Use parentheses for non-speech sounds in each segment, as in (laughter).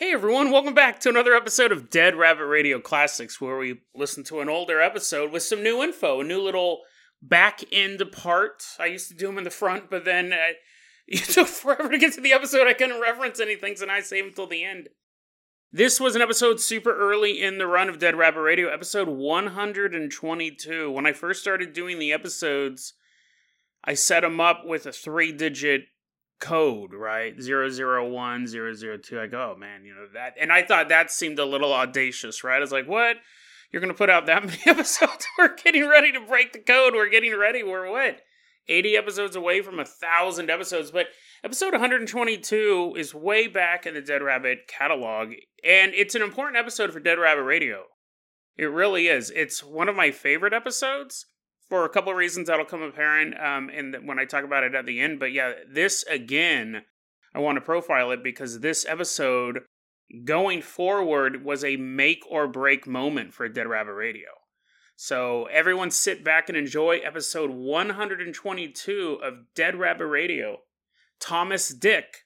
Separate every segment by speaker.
Speaker 1: Hey everyone, welcome back to another episode of Dead Rabbit Radio Classics, where we listen to an older episode with some new info, a new little back end part. I used to do them in the front, but then uh, (laughs) it took forever to get to the episode. I couldn't reference anything, so I save them till the end. This was an episode super early in the run of Dead Rabbit Radio, episode 122. When I first started doing the episodes, I set them up with a three digit code, right? 001, 002. I go, oh, man, you know, that. And I thought that seemed a little audacious, right? I was like, what? You're going to put out that (laughs) many episodes? We're getting ready to break the code. We're getting ready. We're what? 80 episodes away from a thousand episodes. But episode 122 is way back in the Dead Rabbit catalog. And it's an important episode for Dead Rabbit Radio. It really is. It's one of my favorite episodes for a couple of reasons that'll come apparent um, in the, when I talk about it at the end. But yeah, this again, I want to profile it because this episode going forward was a make or break moment for Dead Rabbit Radio. So everyone sit back and enjoy episode 122 of Dead Rabbit Radio, Thomas Dick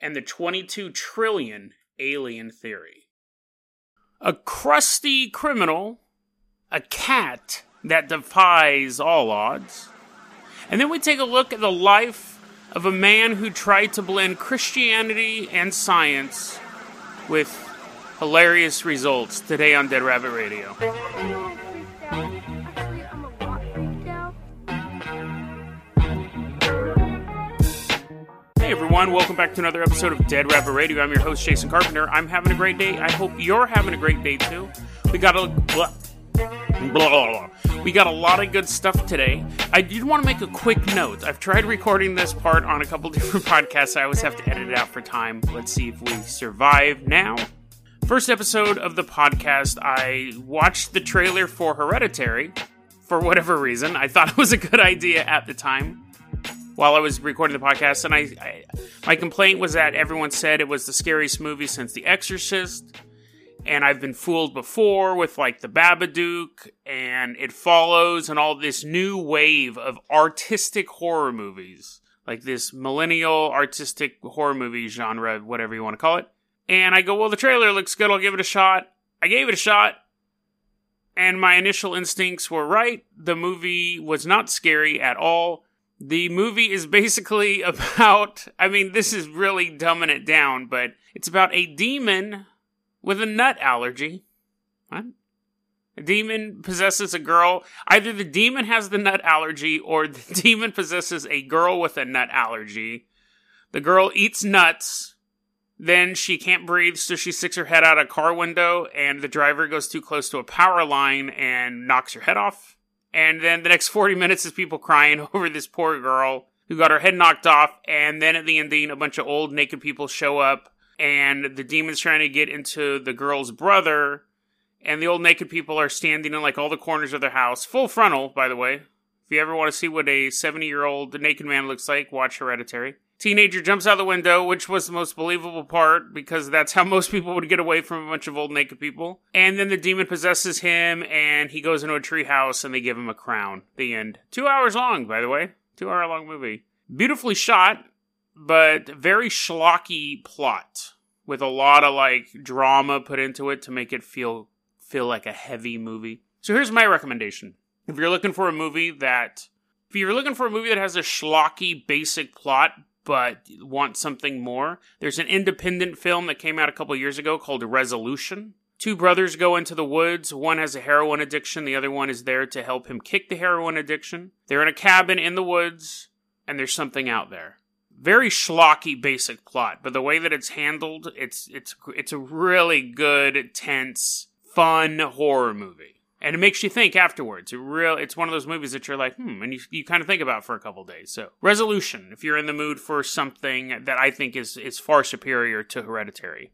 Speaker 1: and the 22 trillion alien theory. A crusty criminal, a cat that defies all odds. And then we take a look at the life of a man who tried to blend Christianity and science with hilarious results today on Dead Rabbit Radio. Hey everyone, welcome back to another episode of Dead Rabbit Radio. I'm your host Jason Carpenter. I'm having a great day. I hope you're having a great day too. We got a blah, blah, blah, we got a lot of good stuff today. I did want to make a quick note. I've tried recording this part on a couple (laughs) different podcasts. I always have to edit it out for time. Let's see if we survive now. First episode of the podcast, I watched the trailer for Hereditary for whatever reason. I thought (laughs) it was a good idea at the time while I was recording the podcast, and I, I my complaint was that everyone said it was the scariest movie since The Exorcist and I've been fooled before with like the Babadook and It Follows and all this new wave of artistic horror movies, like this millennial artistic horror movie genre, whatever you want to call it. And I go, well, the trailer looks good. I'll give it a shot. I gave it a shot, and my initial instincts were right. The movie was not scary at all. The movie is basically (laughs) about, I mean, this is really dumbing it down, but it's about a demon with a nut allergy. What? A demon possesses a girl. Either the demon has the nut allergy or the (laughs) demon possesses a girl with a nut allergy. The girl eats nuts. Then she can't breathe, so she sticks her head out a car window, and the driver goes too close to a power line and knocks her head off. And then the next 40 minutes is people crying (laughs) over this poor girl who got her head knocked off. And then at the ending, a bunch of old naked people show up and the demon's trying to get into the girl's brother, and the old naked people are standing in like all the corners of their house, full frontal, by the way. If you ever want to see what a 70 year old naked man looks like, watch Hereditary. Teenager jumps out the window, which was the most believable part because that's how (laughs) most people would get away from a bunch of old naked people. And then the demon possesses him and he goes into a tree house and they give him a crown. The end. Two hours long, by the way. Two hour long movie. Beautifully shot but very schlocky plot with a lot of like drama put into it to make it feel feel like a heavy movie. So here's my recommendation. If you're looking for a movie that if you're looking for a movie that has a schlocky basic plot but want something more, there's an independent film that came out a couple years ago called Resolution. Two brothers go into the woods. One has a heroin addiction, the other one is there to help him kick the heroin addiction. They're in a cabin in the woods and there's something out there very schlocky basic plot, but the way that it's handled, it's it's it's a really good, tense, fun horror movie, and it makes you think afterwards. It real, it's one of those movies that you're like, hmm, and you you kind of think about for a couple days. So, Resolution, if you're in the mood for something that I think is is far superior to Hereditary.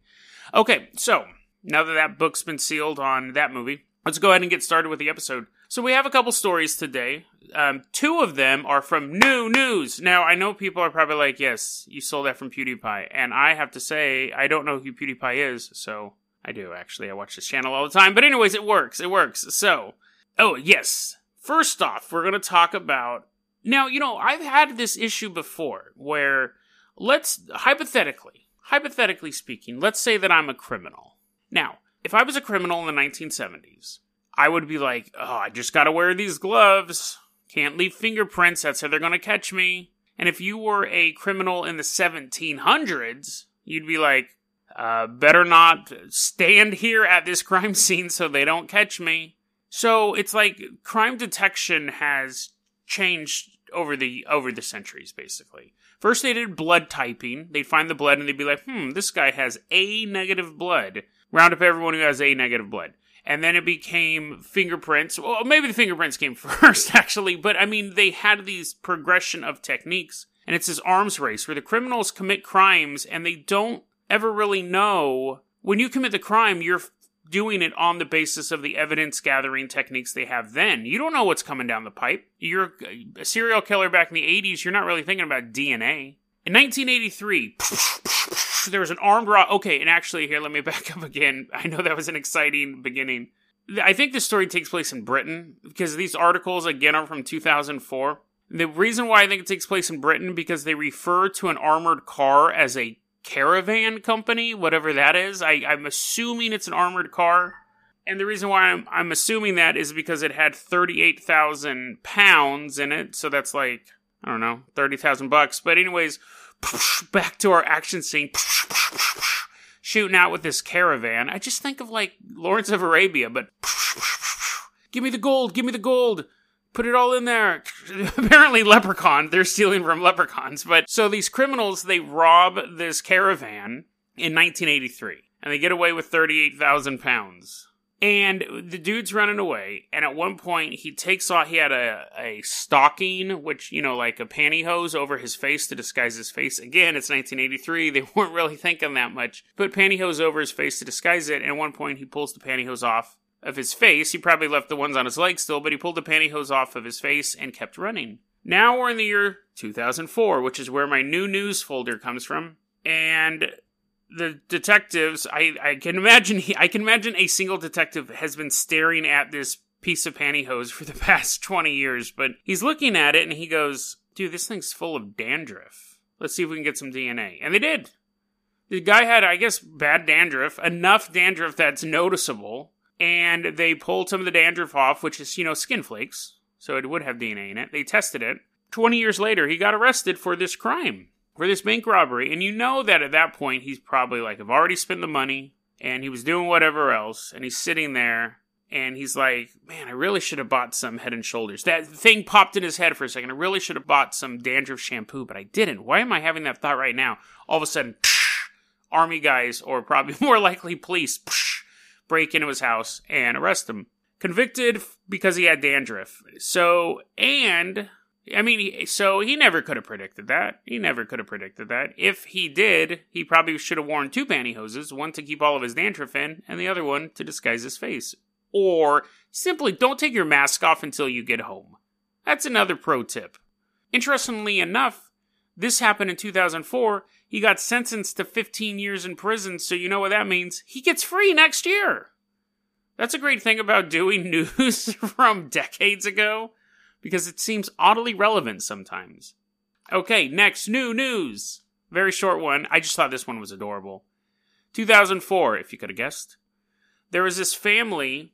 Speaker 1: Okay, so now that that book's been sealed on that movie, let's go ahead and get started with the episode. So we have a couple stories today. Um, two of them are from New News. Now I know people are probably like, "Yes, you sold that from PewDiePie," and I have to say I don't know who PewDiePie is. So I do actually. I watch this channel all the time. But anyways, it works. It works. So, oh yes. First off, we're gonna talk about now. You know, I've had this issue before where let's hypothetically, hypothetically speaking, let's say that I'm a criminal. Now, if I was a criminal in the 1970s, I would be like, oh, I just gotta wear these gloves. Can't leave fingerprints. That's how they're gonna catch me. And if you were a criminal in the 1700s, you'd be like, uh, better not stand here at this crime scene so they don't catch me. So it's like crime detection has changed over the over the centuries basically. First they did blood typing. They'd find the blood and they'd be like, "Hmm, this guy has A negative blood." Round up everyone who has A negative blood. And then it became fingerprints. Well, maybe the fingerprints came (laughs) first actually, but I mean they had these progression of techniques. And it's this arms race where the criminals commit crimes and they don't ever really know when you commit the crime, you're doing it on the basis of the evidence gathering techniques they have then. You don't know what's coming down the pipe. You're a serial killer back in the 80s, you're not really thinking about DNA. In 1983, (laughs) there was an armed robbery. Okay, and actually, here, let me (laughs) back up again. I know that was an exciting beginning. I think the story takes place in Britain because these articles, again, are from 2004. The reason why I think it takes place in Britain because they refer to an armored car as a caravan company, whatever that is. I, I'm assuming it's an armored car. And the reason why I'm, I'm assuming that is because it had 38,000 pounds in it. So that's like, I don't know, 30,000 bucks. But, anyways, back to our action scene. Shooting out with this caravan. I just think of like Lawrence of Arabia, but give me the gold, give me the gold put it all in there. (laughs) Apparently, leprechaun. They're stealing from leprechauns. But so these criminals, they rob this caravan in 1983 and they get away with 38,000 pounds. And the dude's running away. And at one point, he takes off, he had a, a stocking, which, you know, like a pantyhose over his face to disguise his face. Again, it's 1983. They (laughs) weren't really thinking that much. Put pantyhose over his face to disguise it. And at one point, he pulls the pantyhose off of his face. He probably left the ones on his legs still, but he pulled the pantyhose off of his face and kept running. Now we're in the year 2004, which is where my new news folder comes from. And the detectives, I, I can imagine, he, I can imagine a single detective has been staring at this piece of pantyhose for the (laughs) past 20 years, but he's looking at it and he goes, dude, this thing's full of dandruff. Let's see if we can get some DNA. And they did. The guy had, I guess, bad dandruff, enough dandruff that's noticeable and they pulled some of the dandruff off, which is, you know, skin flakes, so it would have DNA in it. They tested it. 20 years later, he got arrested for this crime, for this bank robbery. And you know that at that point, he's probably like, I've already spent the money, and he was doing whatever else, and he's sitting there. And he's like, man, I really should have bought some head and shoulders. That thing popped in his head for a second. I really should have bought some dandruff shampoo, but I didn't. Why am I having that thought right now? All of a sudden, psh, (laughs) army guys, or probably (laughs) more likely police, psh, (laughs) break into his house and arrest him. Convicted because he had dandruff. So, and, I mean, so he never could have predicted that. He never could have predicted that. If he did, he probably should have worn two pantyhoses, one to keep all of his dandruff in, and the other one to disguise his face. Or simply don't take your mask off until you get home. That's another pro tip. Interestingly enough, this happened in 2004 he got sentenced to 15 years in prison, so you know what that means? He gets free next year. That's a great thing about doing (laughs) news from decades ago, because it seems oddly relevant sometimes. Okay, next, new news. Very short one. I just thought this one was adorable. 2004, if you could have guessed. There was this family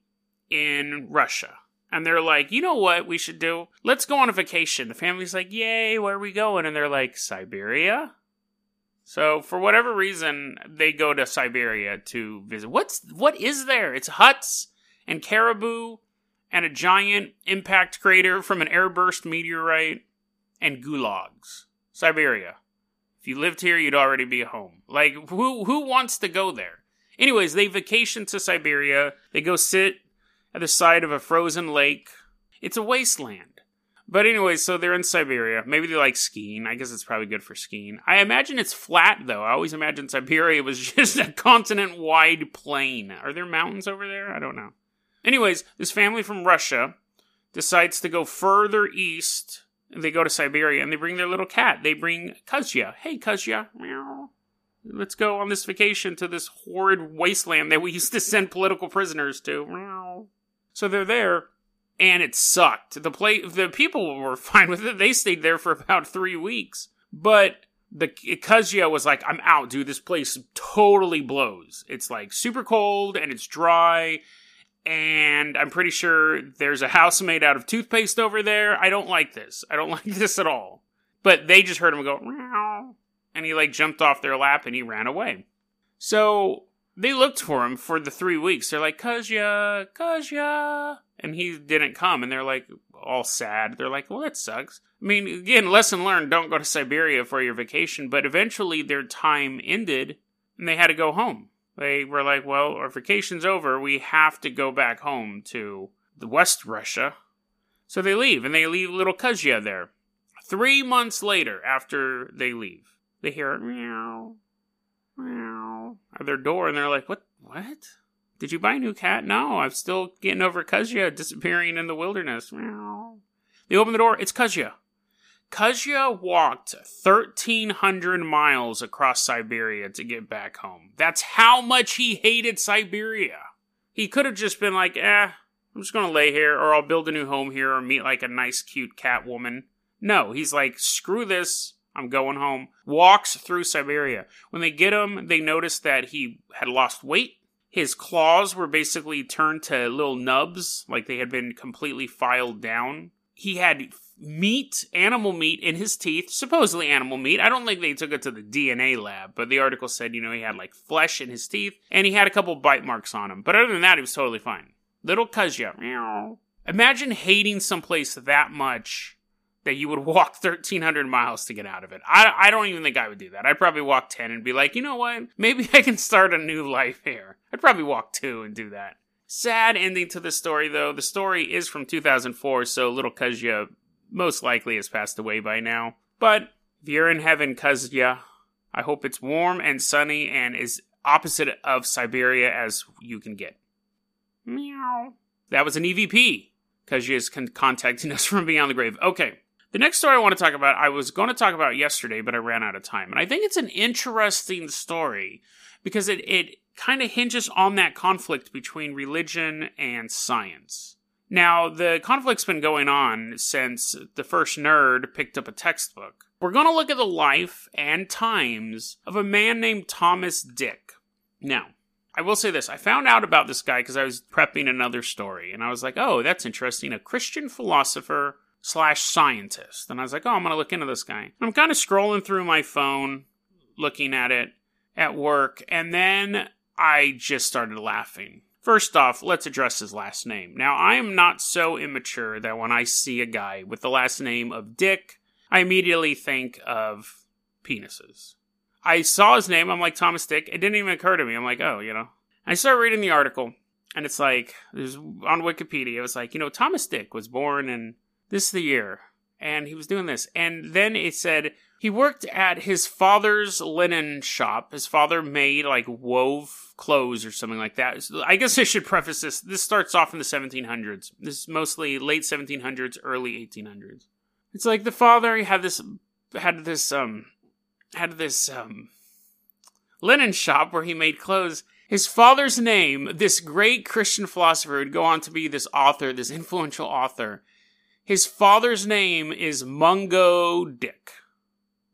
Speaker 1: in Russia. And they're like, you know what we should do? Let's go on a vacation. The family's like, yay, where are we going? And they're like, Siberia? So for whatever reason, they go to Siberia to visit. What's what is there? It's huts and caribou and a giant impact crater from an airburst meteorite and gulags. Siberia. If you lived here, you'd already be home. Like who who wants to go there? Anyways, they vacation to Siberia. They go sit at the side of a frozen lake. It's a wasteland. But anyway, so they're in Siberia. Maybe they like skiing. I guess it's probably good for skiing. I imagine it's flat though. I always imagined Siberia was (laughs) just a continent wide plain. Are there mountains over there? I don't know. Anyways, this family from Russia decides to go further east. They go to Siberia and they bring their little cat. They bring Kuzia. Hey, Kuzia. Meow. Let's go on this vacation to this horrid wasteland that we used to send political prisoners to. Meow. So they're there and it sucked. The play, the people were (laughs) fine with it. They stayed there for about three weeks, but the Kuzia was like, I'm out, dude. This place totally blows. It's like super cold and it's dry. And I'm pretty sure there's a house made out of toothpaste over there. I don't like this. I don't (laughs) like this at all. But they just heard him go, Meow. and he like jumped off their lap and he ran away. So they looked for him for the three weeks. They're like, Kuzia, Kuzia. And he didn't come. And they're like, all sad. They're like, well, that sucks. I mean, again, lesson learned don't go to Siberia for your vacation. But eventually their time ended and they had to go home. They were like, well, our vacation's over. We have to go back home to the West Russia. So they leave and they leave little Kuzia there. Three months later, after they leave, they hear meow, meow at their door and they're like, what? What? Did you buy a new cat? No, I'm still getting over Kuzia disappearing in the wilderness. Meow. They open the door. It's Kuzia. Kuzia walked 1,300 miles across Siberia to get back home. That's how much he hated Siberia. He could have just been like, eh, I'm just gonna lay here, or I'll build a new home here, or meet like a nice, cute cat woman. No, he's like, screw this. I'm going home. Walks through Siberia. When they get him, they notice that he had lost weight. His claws were basically turned to little nubs, like they had been completely filed down. He had meat, animal meat in his teeth, supposedly animal meat. I don't think they took it to the DNA lab, but the article said, you know, he had like flesh in his teeth and he had a couple bite marks on him. But other than that, he was totally fine. Little Kuzia. Imagine hating someplace that much that you would walk (laughs) 1,300 miles to get out of it. I, I don't even think I would do that. I'd probably walk 10 and be like, you know what? Maybe (laughs) I can start a new life here. I'd probably walk 2 and do that. Sad ending to the story, though. The story is from 2004, so little Kuzia most likely has passed away by now. But if you're in heaven, Kuzia, I hope it's warm and sunny and is opposite of Siberia as you can get. Meow. That was an EVP. Kuzia is con- contacting (laughs) us from beyond the grave. Okay. The next story I want to talk about, I was going to talk about yesterday, but I ran out of time. And I think it's an interesting story because it, it kind of hinges on that conflict between religion and science. Now, the conflict's been going on since the first nerd picked up a textbook. We're going to look at the life and times of a man named Thomas Dick. Now, I will say this I found out about this guy because I was prepping another story, and I was like, oh, that's interesting. A Christian philosopher slash scientist. And I was like, oh, I'm going to look into this guy. I'm kind of scrolling through my phone, looking at it at work, and then I just started laughing. First off, let's address his last name. Now, I am not so immature that when I see a guy with the last name of Dick, I immediately think of penises. I saw his name, I'm like, Thomas Dick. It didn't even occur to me. I'm like, oh, you know. I start reading the article, and it's like, there's on Wikipedia, it was like, you know, Thomas Dick was born in this is the year, and he was doing this. And then it said he worked at his father's linen shop. His father made like wove clothes or something like that. I guess I should preface this. This starts off in the 1700s. This is mostly late 1700s, early 1800s. It's like the father he had this had this um had this um linen shop where he made clothes. His father's name, this great Christian philosopher, would go on to be this author, this influential author. His father's name is Mungo Dick.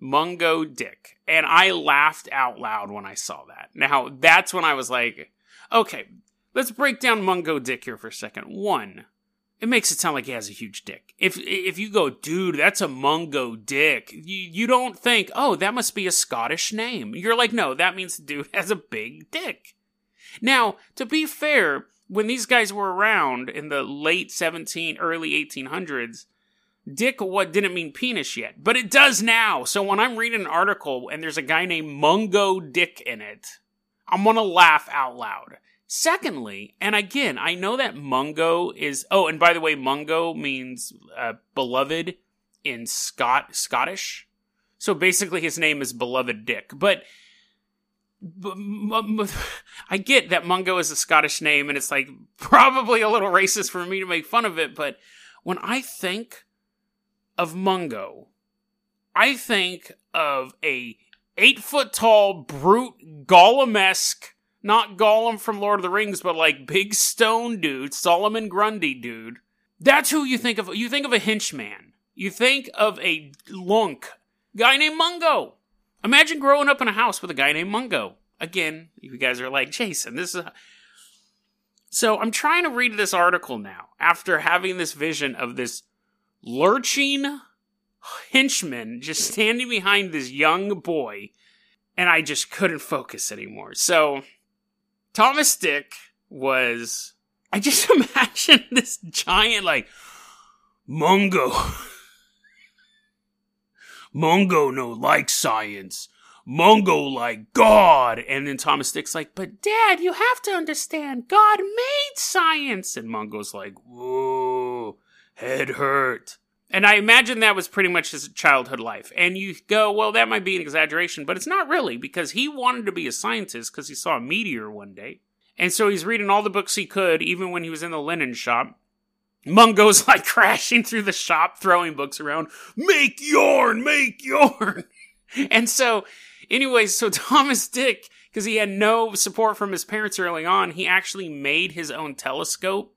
Speaker 1: Mungo Dick. And I laughed out loud when I saw that. Now, that's when I was like, okay, let's break down Mungo Dick here for a second. One, it makes it sound like he has a huge dick. If if you go, dude, that's a Mungo Dick, you, you don't think, oh, that must be a Scottish name. You're like, no, that means the dude (laughs) has a big dick. Now, to be fair, when these guys were around in the late 17, early 1800s, Dick what didn't mean penis yet, but it does now. So when I'm reading an article and there's a guy named Mungo Dick in it, I'm gonna laugh out loud. Secondly, and again, I know that Mungo is. Oh, and by the way, Mungo means uh, beloved in Scot Scottish. So basically, his name is Beloved Dick. But (laughs) I get that Mungo is a Scottish name, and it's like (laughs) probably a little racist for me to make fun of it. But when I think of Mungo, I think of a eight foot tall, brute, Gollum esque, not Gollum from Lord of the Rings, but like big stone dude, Solomon Grundy dude. That's who you think of. You think of a henchman. You think of a lunk guy named Mungo. Imagine growing up in a house with a guy named Mungo. Again, you guys are like, Jason, this is. So I'm trying to read this article now after having this vision of this lurching henchman just standing behind this young boy, and I just couldn't focus anymore. So Thomas Dick was. I just (laughs) imagine this giant, like, Mungo. Mungo no like science. Mungo like God. And then Thomas Dick's like, but dad, you have to understand, God made science. And Mungo's like, whoa, head hurt. And I imagine that was pretty much his childhood life. And you go, well, that might be an exaggeration, but it's not really because he wanted to be a scientist because he saw a meteor one day. And so he's reading all the books he could, even when he was in the linen shop. Mungo's (laughs) like crashing through the shop, throwing books around. Make yarn, make yarn. (laughs) and so, anyway, so (laughs) Thomas Dick, because he had no support from his parents early on, he actually made his own telescope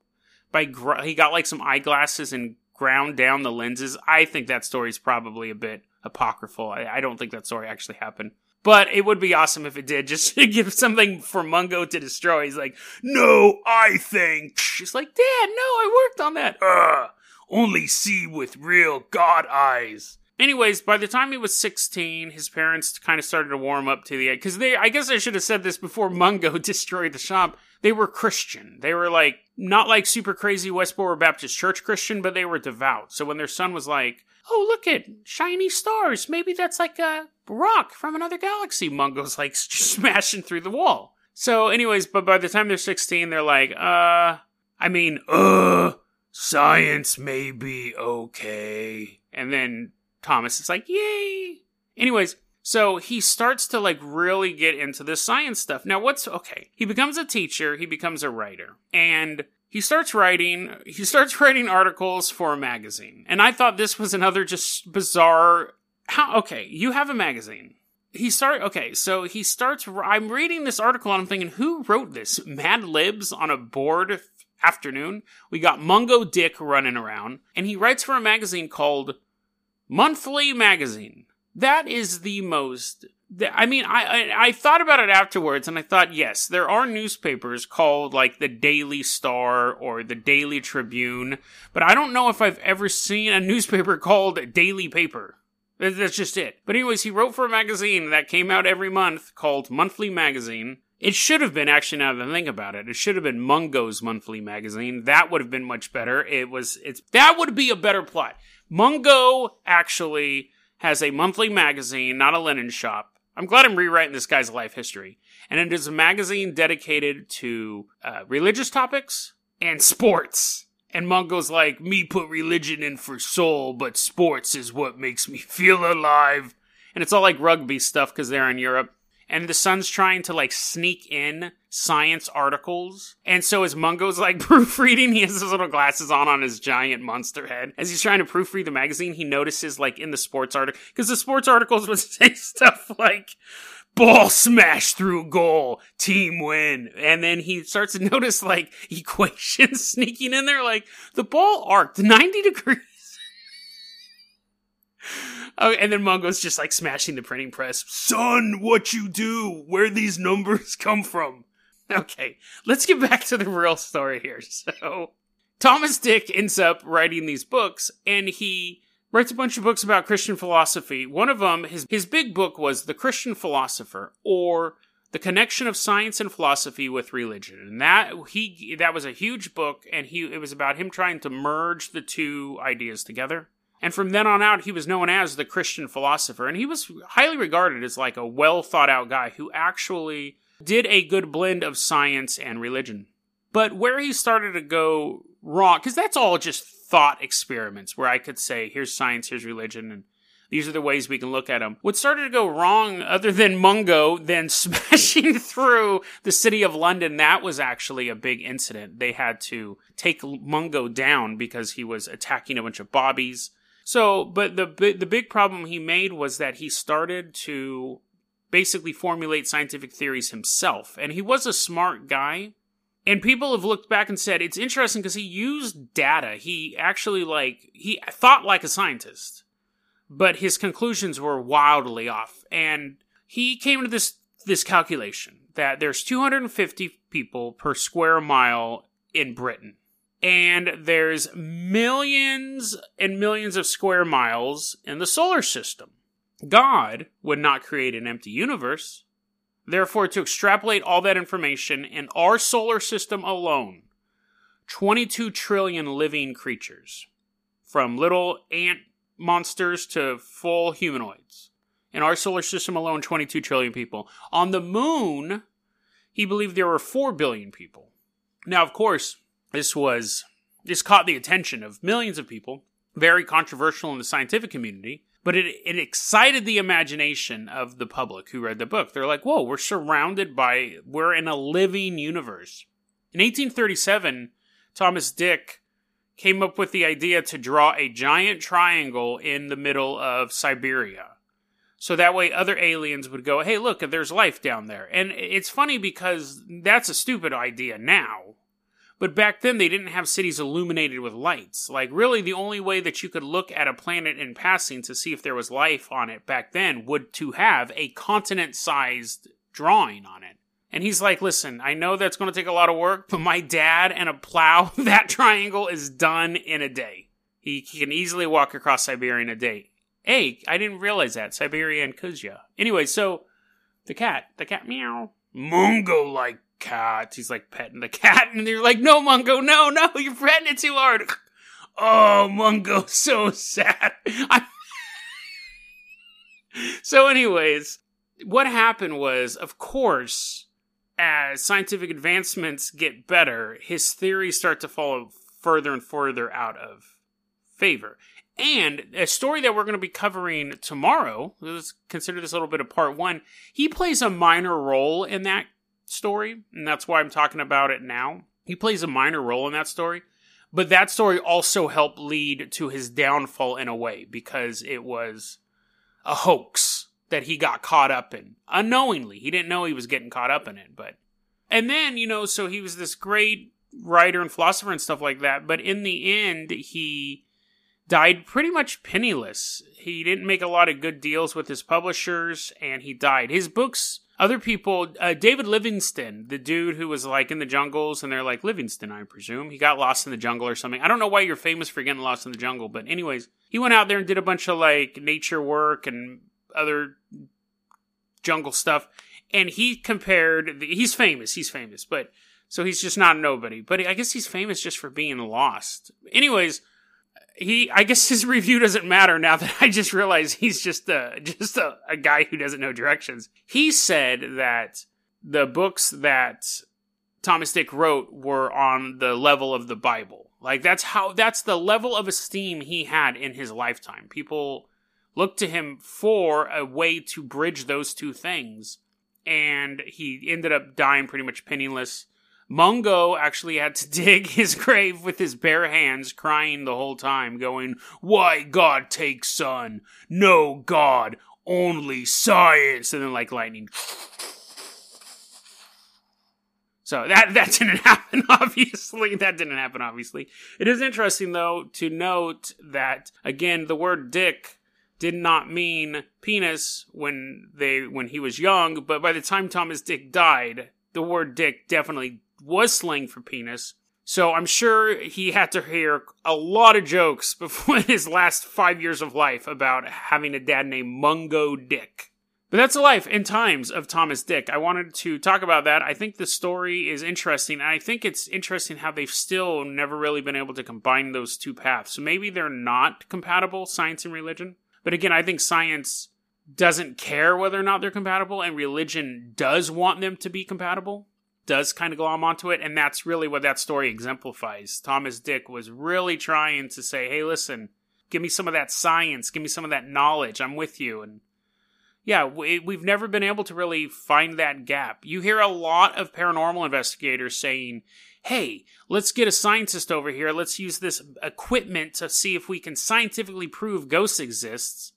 Speaker 1: by gr- he got like some eyeglasses and ground down the lenses. I think that story is probably a bit apocryphal. I, I don't think that story actually happened. But it would be awesome if it did, just (laughs) to give something for Mungo to destroy. He's like, no, I think. She's like, Dad, no, I worked on that. Ugh, only see with real God eyes. Anyways, by the time he was 16, his parents kind of started to warm up to the because they I guess I should have said this before Mungo (laughs) destroyed the shop. They were Christian. They were like not like super crazy Westboro Baptist Church Christian, but they were devout. So when their son was like, "Oh, look at shiny stars. Maybe that's like a rock from another galaxy." Mungo's like (laughs) smashing through the wall. So anyways, but by the time they're 16, they're like, "Uh, I mean, uh, science may be okay." And then Thomas is like, yay. Anyways, so he starts to like really get into this science stuff. Now, what's okay? He becomes a teacher, he becomes a writer, and he starts writing he starts (laughs) writing articles for a magazine. And I thought this was another just bizarre how okay, you have a magazine. He start okay, so he starts I'm reading this article and I'm thinking who wrote this? Mad Libs on a board afternoon. We got Mungo Dick running around and he writes for a magazine called Monthly Magazine. That is the most. I mean, I, I, I thought about it afterwards, and I thought, yes, there are newspapers called like the Daily Star or the Daily Tribune, but I don't know if I've ever seen a (laughs) newspaper called Daily Paper. That's just it. But anyways, he wrote for a magazine that came out every month called Monthly Magazine. It should have been actually now that I think about it, it should have been Mungo's Monthly Magazine. That would have been much better. It was it's that would be a better plot. Mungo actually has a monthly magazine, not a linen shop. I'm glad I'm rewriting this guy's life history. And it is a magazine dedicated to uh, religious topics and sports. And Mungo's like, me put religion in for soul, but sports is what makes me feel alive. And it's all like rugby stuff because they're in Europe and the son's trying to like sneak in science articles. And so as Mungo's like (laughs) proofreading, he has his little glasses on on his giant monster head. As he's trying to proofread the magazine, he notices like in the sports article, because the sports articles would (laughs) say stuff like, ball smash through goal, team win. And then he starts to (laughs) notice like equations sneaking in there, like the ball arced 90 degrees. Oh, and then Mungo's just like smashing the printing press. Son, what you do? Where these numbers (laughs) come from? Okay, let's get back to the real story here. (laughs) So, Thomas Dick ends up writing these books, and he writes a bunch of books about Christian philosophy. One of them, his his big book was The Christian Philosopher, or the connection of science and philosophy with religion and that he that was a huge book and he it was about him trying to merge the two ideas together and from then on out, he was known as the Christian philosopher. And he was highly regarded as like a well thought out guy who actually did a good blend of science and religion. But where he started to go wrong, because that's all just thought experiments where I could say, here's science, here's religion, and these are the ways we can look at them. What started to go wrong, other than Mungo then (laughs) smashing through the city of London, that was actually a big incident. They had to take Mungo down because he was attacking a bunch of bobbies so, but the the big problem he made was that he started to basically formulate scientific theories himself, and he was a smart guy. And people have looked back and said it's interesting because he used data. He actually like he thought like a scientist, but his conclusions were wildly off. And he came to this this calculation that there's 250 people per square mile in Britain. And there's millions and millions of square miles in the solar system. God would not create an empty universe. Therefore, to extrapolate all that information in our solar system alone, 22 trillion living creatures, from little ant monsters to full humanoids. In our solar system alone, 22 trillion people. On the moon, he believed there were 4 billion people. Now, of course, this was, this caught the attention of millions of people, very controversial in the scientific community, but it, it excited the imagination of the public who read the book. They're like, whoa, we're surrounded by, we're in a living universe. In 1837, Thomas Dick came up with the idea to draw a giant triangle in the middle of Siberia. So that way other aliens would go, hey, look, there's life down there. And it's funny because that's a stupid idea now. But back then, they didn't have cities illuminated with lights. Like, really, the only way that you could look at a planet in passing to see if there was life on it back then would to have a continent sized drawing on it. And he's like, listen, I know that's going to take a lot of work, but my dad and a plow, (laughs) that triangle is done in a day. He, can easily walk across Siberia in a day. Hey, I didn't realize that. Siberia and Kuzia. Anyway, so the cat, the cat meow. Mungo like cat. He's like petting the cat, and they're like, no, Mungo, no, no, you're petting it too hard. Oh, Mungo, (laughs) so sad. (laughs) so, anyways, what happened was, of course, as scientific advancements get better, his theories start to fall further and further out of favor. And a story that we're going to be covering tomorrow, let's consider this a little bit of part one, he plays a minor role in that story, and that's why I'm talking about it now. He plays a minor role in that story, but that story also helped lead to his downfall in a way because it was a hoax that he got caught up in unknowingly. He didn't know he was getting caught up in it, but and then, you know, so he was this great writer and philosopher and stuff like that, but in the end he died pretty much penniless. He didn't make a lot of good deals with his publishers and he died. His books other people, uh, David Livingstone, the dude who was like in the jungles, and they're like Livingstone, I presume. He got lost in the jungle or something. I don't know why you're famous for getting lost in the jungle, but anyways, he went out there and did a bunch of like nature work and other jungle stuff. And he compared, he's famous, he's famous, but so he's just not nobody. But I guess he's famous just for being lost. Anyways, he I guess his review doesn't matter now that I just realize he's just a just a, a guy who doesn't know directions. He said that the books that Thomas Dick wrote were on the level of the Bible. Like that's how that's the level of esteem he had in his lifetime. People looked to him for a way to bridge those two things. And he ended up dying pretty much penniless Mungo actually had to (laughs) dig his grave with his bare hands, crying the whole time, going, Why God take son? No God, only science. And then like lightning. (laughs) So that that didn't (laughs) happen, obviously. That didn't happen, obviously. It is interesting though to note that again the word dick did not mean penis when they when he was young, but by the time Thomas Dick died, the word dick definitely was slang for penis. So I'm sure he had to hear a lot of jokes (laughs) before his last five years of life about having a dad named Mungo Dick. But that's the life and times of Thomas Dick. I wanted to talk about that. I think the story is interesting, and I think it's interesting how they've still never really been able to combine those two paths. So maybe they're not compatible, science and religion. But again, I think science doesn't care whether or not they're compatible, and religion does want them to be compatible does kind of glom onto it, and that's really what that story exemplifies. Thomas Dick was really trying to say, "Hey, listen, give me some of that science, give me some of that knowledge. I'm with you." And yeah, we, we've never been able to really find that gap. You hear a lot of paranormal investigators saying, "Hey, let's get a scientist over here. Let's use this equipment to see if we can scientifically prove ghosts exists."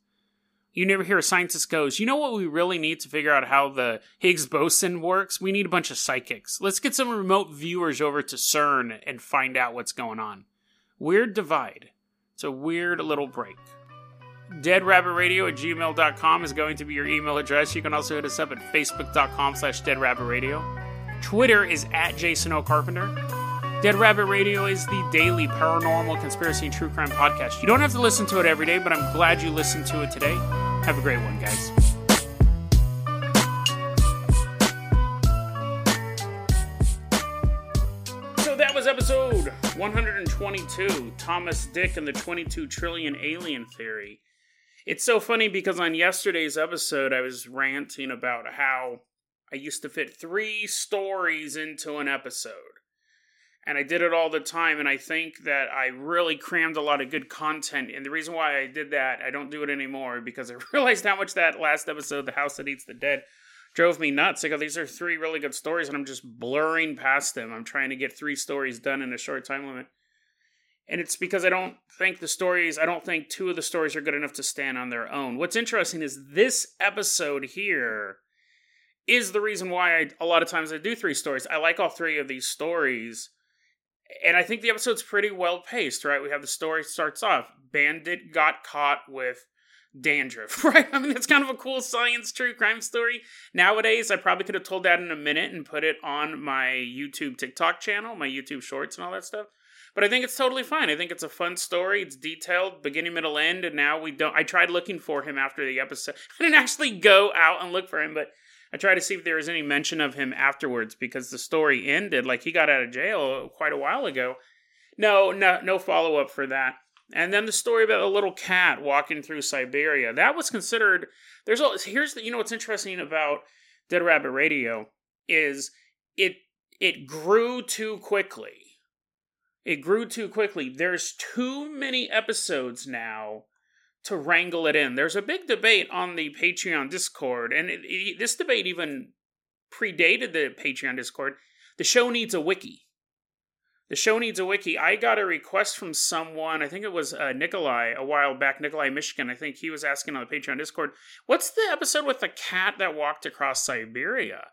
Speaker 1: You never hear a scientist goes, you know what we really need to figure out how the Higgs boson works? We need a bunch of psychics. Let's get some remote viewers over to CERN and find out what's going on. Weird divide. It's a weird little break. deadrabbitradio at gmail.com is going to be your email address. You can also hit us up at facebook.com slash deadrabbitradio. Twitter is at Jason O. Carpenter. Dead Rabbit Radio is the daily paranormal conspiracy and true crime podcast. You don't have to listen to it every day, but I'm glad you listened to it today. Have a great one, guys. So that was episode 122 Thomas Dick and the 22 trillion alien theory. It's so funny because on yesterday's episode, I was ranting about how I used to fit three stories into an episode and I did it all the time. And I think that I really crammed a lot of good content. And the reason why I did that, I don't do it anymore because (laughs) I realized how much that last episode, The House That Eats the Dead, drove me nuts. I go, these are three really good stories, and I'm just blurring past them. I'm trying to get three stories done in a short time limit. And it's because I don't think the stories, I don't think two of the stories are good enough to stand on their own. What's interesting is this episode here is the reason why I, a lot of times I do three stories. I like all three of these stories and I think the episode's pretty well paced, right? We have the story starts off Bandit got caught with dandruff, (laughs) right? I mean, that's kind of a cool science true crime story. Nowadays, I probably could have told that in a minute and put it on my YouTube TikTok channel, my YouTube shorts, and all that stuff. But I think it's totally fine. I think it's a fun story. It's detailed, beginning, middle, end, and now we don't. I tried looking for him after the episode. (laughs) I didn't actually go out and look for him, but I tried to see if there was any mention of him afterwards because the story ended like he got out of jail quite a while ago. No, no, no follow up for that. And then the story about a little cat walking through Siberia. That was considered. There's a here's the you know what's interesting about Dead Rabbit Radio is it it grew too quickly. It grew too quickly. There's too many episodes now to wrangle it in. There's a big debate on the Patreon Discord, and it, it, this debate even predated the Patreon Discord. The show needs a wiki. The show needs a wiki. I got a request from someone, I think it was uh, Nikolai, a while back, Nikolai, Michigan. I think he was asking on the Patreon Discord, what's the episode with the cat that walked across Siberia?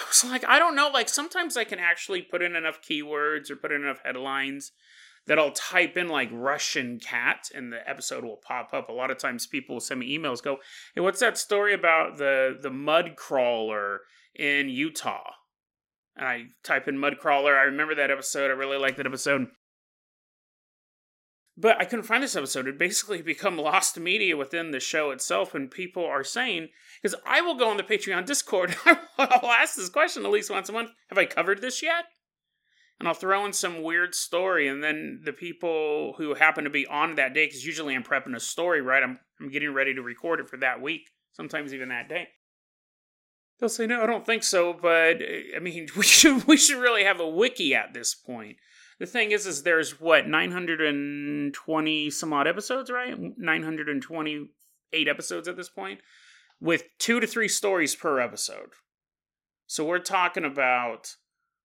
Speaker 1: I was like, I don't know. Like, sometimes I can actually put in enough keywords or put in enough headlines that I'll type in like Russian cat and the episode will pop up. A lot of times people will send me emails, go, Hey, what's that story about the the mud crawler in Utah? And I type in mud crawler. I remember that episode. I really like that episode. But I couldn't find this episode. It basically (laughs) become lost media within the show itself, and people are saying because I will go on the Patreon Discord. (laughs) I'll ask this question at least once a month. Have I covered this yet? And I'll throw in some weird story, and then the people who happen to be on that day, because usually I'm prepping a story, right? I'm I'm getting ready to record it for that week, sometimes even that day. They'll say, "No, I don't think so," but I mean, (laughs) we should we should really have a wiki at this point. The thing is, is there's what 920 some odd episodes, right? 928 episodes at this point, with two to three stories per episode. So we're talking about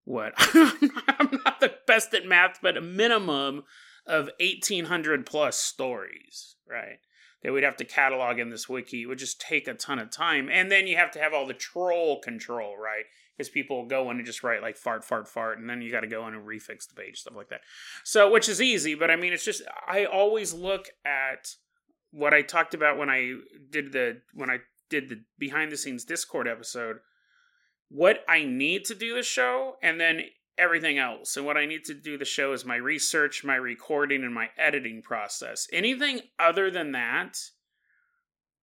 Speaker 1: what (laughs) I'm not the best at math, but a minimum of 1800 plus stories, right? That we'd have to catalog in this wiki. It would just take a ton of time. And then you have to have all the troll control, right? Because people go in and just write like fart, fart, fart, and then you got to go in and refix the page, stuff like that. So, which is easy, but I mean, it's just, I always look at what I talked about when I did the, when I did the behind the scenes Discord episode what I need to do the show and then everything else. And what I need to do the show is my research, my recording, and my editing process. Anything other than that,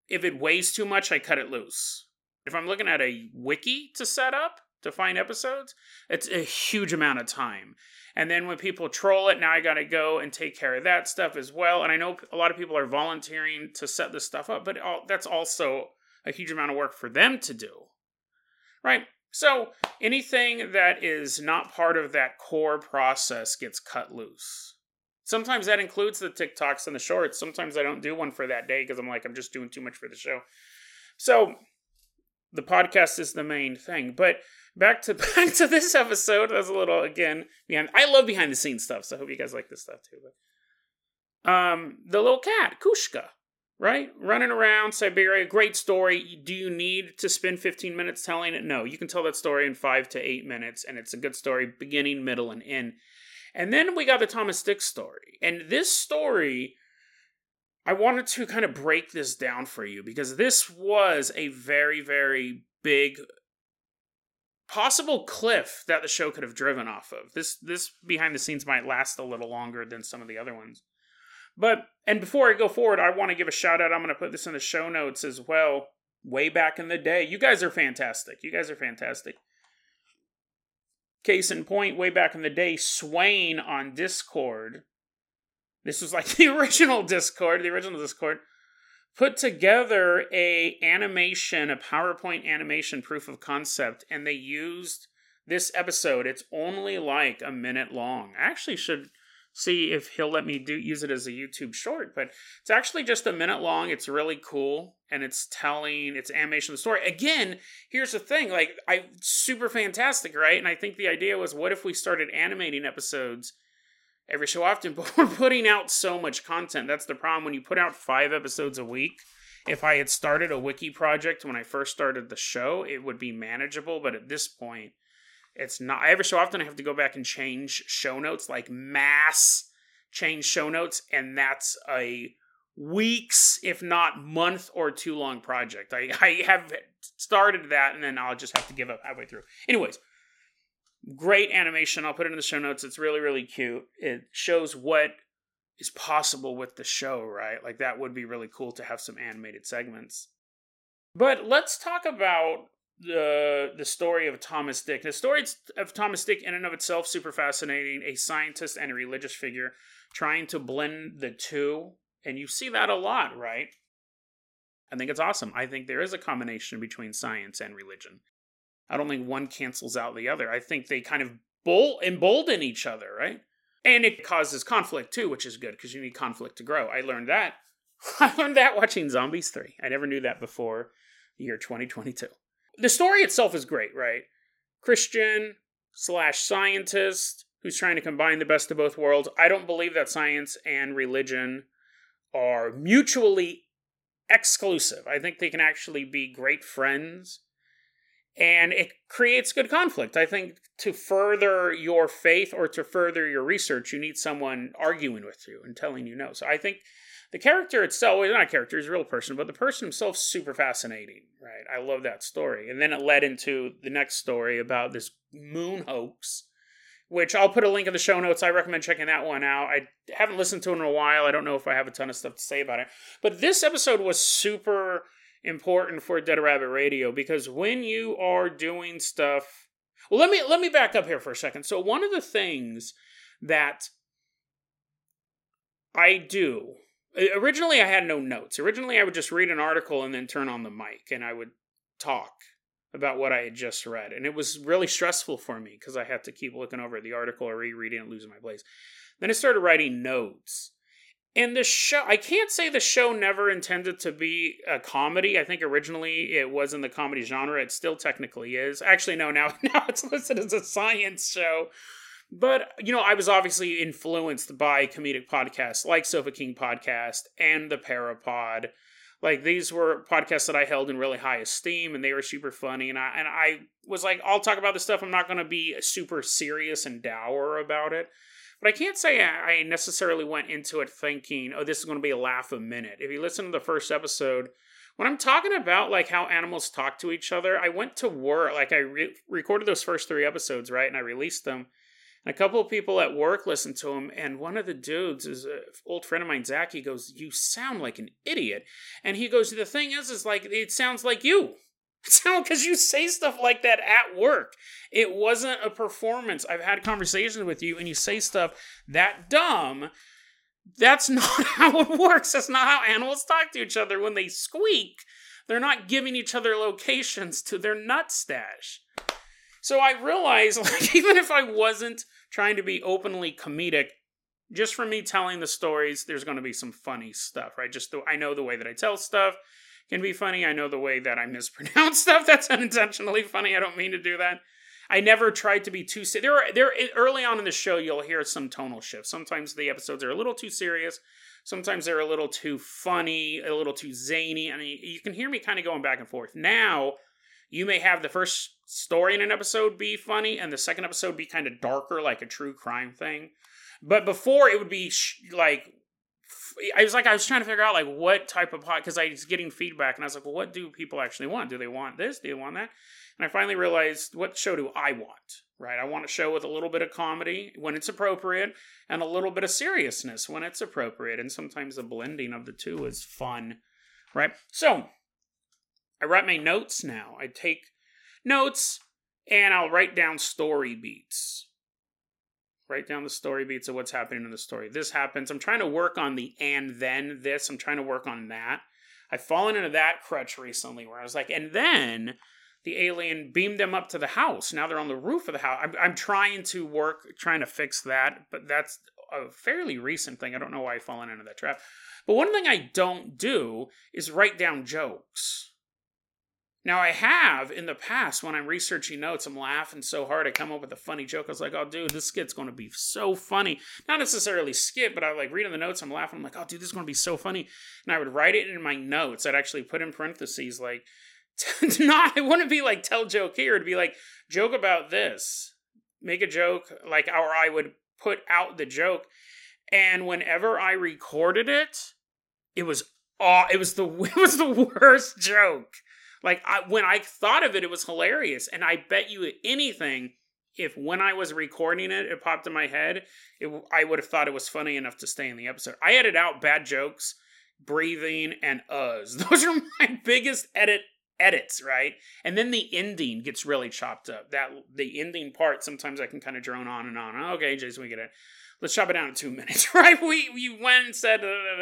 Speaker 1: if it weighs too much, I cut it loose. If I'm looking at a wiki to set up to find episodes, it's a huge amount of time. And then when people troll it, now I got to go and take care of that stuff as well. And I know a lot of people are volunteering to set this stuff up, but that's also a huge amount of work for them to do. Right? So anything that is not part of that core process gets cut loose. Sometimes that includes the TikToks and the shorts. Sometimes I don't do one for that day because I'm like, I'm just doing too much for the show. So the podcast is the main thing. But back to (laughs) back to this episode. That's a little again behind. I love behind the scenes stuff, so I hope you guys like this stuff too. But um, the little cat, Kushka right? Running around Siberia, great story. Do you need to spend 15 minutes telling it? No, you can tell that story in five to eight minutes, and it's a good story, beginning, middle, and end. And then we got the Thomas Dick story. And this story, I wanted to kind of break this down for you because this was a very, very big possible cliff that the show could have driven off of. This this behind the scenes might last a little longer than some of the other ones. But and before I go forward, I want to give a shout out. I'm going to put this in the show notes as well. Way back in the day, you guys are fantastic. You guys are fantastic. Case in point, way back in the day, Swain on Discord. This was like (laughs) the original Discord, the original Discord put together a animation, a PowerPoint animation proof of concept, and they used this episode. It's only like a minute long. I actually should see if he'll let me do use it as a YouTube short, but it's actually just a minute long. It's really cool and it's telling it's animation of the story. Again, here's the thing, like I super fantastic, right? And I think the idea was what if we started animating episodes every so often, (laughs) but we're putting out so much content. That's the problem when you put out 5 episodes a week. If I had started a wiki project when I first started the show, it would be manageable, but at this point, it's not. Every so often, I have to go back and change show notes, like mass change show notes, and that's a weeks, if not month or two long project. I, I have started that, and then I'll just have to give up halfway through. Anyways, great animation. I'll put it in the show notes. It's really, really cute. It shows what is possible with the show, right? Like that would be really cool to have some animated segments. But let's talk about the the story of Thomas Dick. The story of Thomas Dick, in and of itself, super fascinating. A scientist and a religious figure trying to blend the two, and you see that a lot, right? I think it's awesome. I think there is a combination between science and religion. I don't think one cancels out the other. I think they kind of bol- embolden each other, right? And it causes conflict too, which is good because you need conflict to grow. I learned that. (laughs) I learned that watching Zombies 3. I never knew that before year 2022 the story itself is great, right? Christian slash scientist who's trying to combine the best of both worlds. I don't believe that science and religion are mutually exclusive. I think they can actually be great friends. And it creates good conflict. I think to further your faith or to further your research, you need someone arguing with you and telling you no. So I think the character itself is not a character, he's a real person, but the person himself super fascinating, right? I love that story. And then it led into the next story about this moon hoax, which I'll put a link in the show notes. I recommend checking that one out. I haven't listened to it in a while. I don't know if I have a ton of stuff to say about it. But this episode was super important for Dead Rabbit Radio because when you are doing stuff well let me let me back up here for a second. So one of the things that I do Uh, originally I had no notes. Originally I would just read an article and then turn on the mic and I would talk about what I had just read. And it was really stressful for me because I had to keep looking over the article or rereading and losing my place. Then I started writing notes. And the show, I can't say the show never intended to be a comedy. I think originally it was in the comedy genre. It still technically is. Actually, no, now, (laughs) now it's listed as a science show but, you know, I was obviously influenced by comedic podcasts like Sofa King Podcast and the Parapod. Like these were podcasts that I held in really high esteem and they were super funny. And I and I was like, I'll talk about this stuff. I'm not gonna be super serious and dour about it. But I can't say I necessarily went into it thinking, oh, this is gonna be a laugh a minute. If you listen to the first episode, when I'm talking about like how animals talk to each other, I went to work, like I re- recorded those first three episodes, right? And I released them and a couple of people at work listened to him, and one of the dudes is an old friend of mine, Zach. He goes, "You sound like an idiot," and he goes, "The thing is, is like it sounds like you." (laughs) Because you say stuff like that at work. It wasn't a performance. I've had conversations with you, and you say stuff that dumb. That's (laughs) not how it works. That's not how animals talk to each other. When they squeak, they're not giving each other locations to their nut stash. So I realized, (laughs) like, even if I wasn't trying to be openly comedic, just from me telling the stories, there's going to be some funny stuff, right? Just the, I know the way that I tell stuff can be funny. I know the way that I (laughs) mispronounce stuff that's unintentionally funny. I don't mean to do that. I never tried to be too serious. There, are, there. Early on in the show, you'll hear some tonal shifts. Sometimes the episodes are a little too serious. Sometimes they're a little too funny, a little too zany. I mean, you can hear me kind of going back and forth. Now, you may have the first story in an episode be funny and the second episode be kind of darker like a true crime thing but before it would be sh- like I was like, I was trying to figure out like what type of pod because I was getting feedback, and I was like, well, what do people actually want? Do they want this? Do they want that? And I finally realized, what show do I want? Right, I want a show with a little bit of comedy when it's appropriate, and a little bit of seriousness when it's appropriate, and sometimes the blending of the two is fun. Right, so I write my notes now. I take notes and I'll write down story beats write down the story beats of what's happening in the story. This happens. I'm trying to work on the and then this. I'm trying to work on that. I've fallen into that crutch recently where I was like, and then the alien beamed them up to the house. Now they're on the roof of the house. I'm, I'm trying to work, trying to fix that, but that's a fairly recent thing. I don't know why I've fallen into that trap. But one thing I don't do is write down jokes. Now, I have in the past when I'm researching notes, I'm laughing so hard I come up with a funny joke. I was like, oh, dude, this skit's going to be so funny. Not necessarily skit, but I like reading the notes, I'm laughing. I'm like, oh, dude, this is going to be so funny. And I would write it in my notes. I'd actually put in parentheses, like, (laughs) not, it wouldn't be like tell joke here. It'd be like, joke about this. Make a joke, like, or I would put out the joke. And whenever I recorded it, it was, oh, it was the, (laughs) it was the worst joke like I, when I thought of it, it was hilarious, and I bet you anything, if when I was recording it, it popped in my head, it, I would have thought it was funny enough to stay in the episode. I edit out bad jokes, breathing, and uhs. (laughs) Those are my biggest edit edits, right? And then the ending gets really chopped up. That the ending part, sometimes I can kind of drone on and on. Okay, Jason, we get it. Let's chop it down to two (laughs) minutes, right? We we went and said,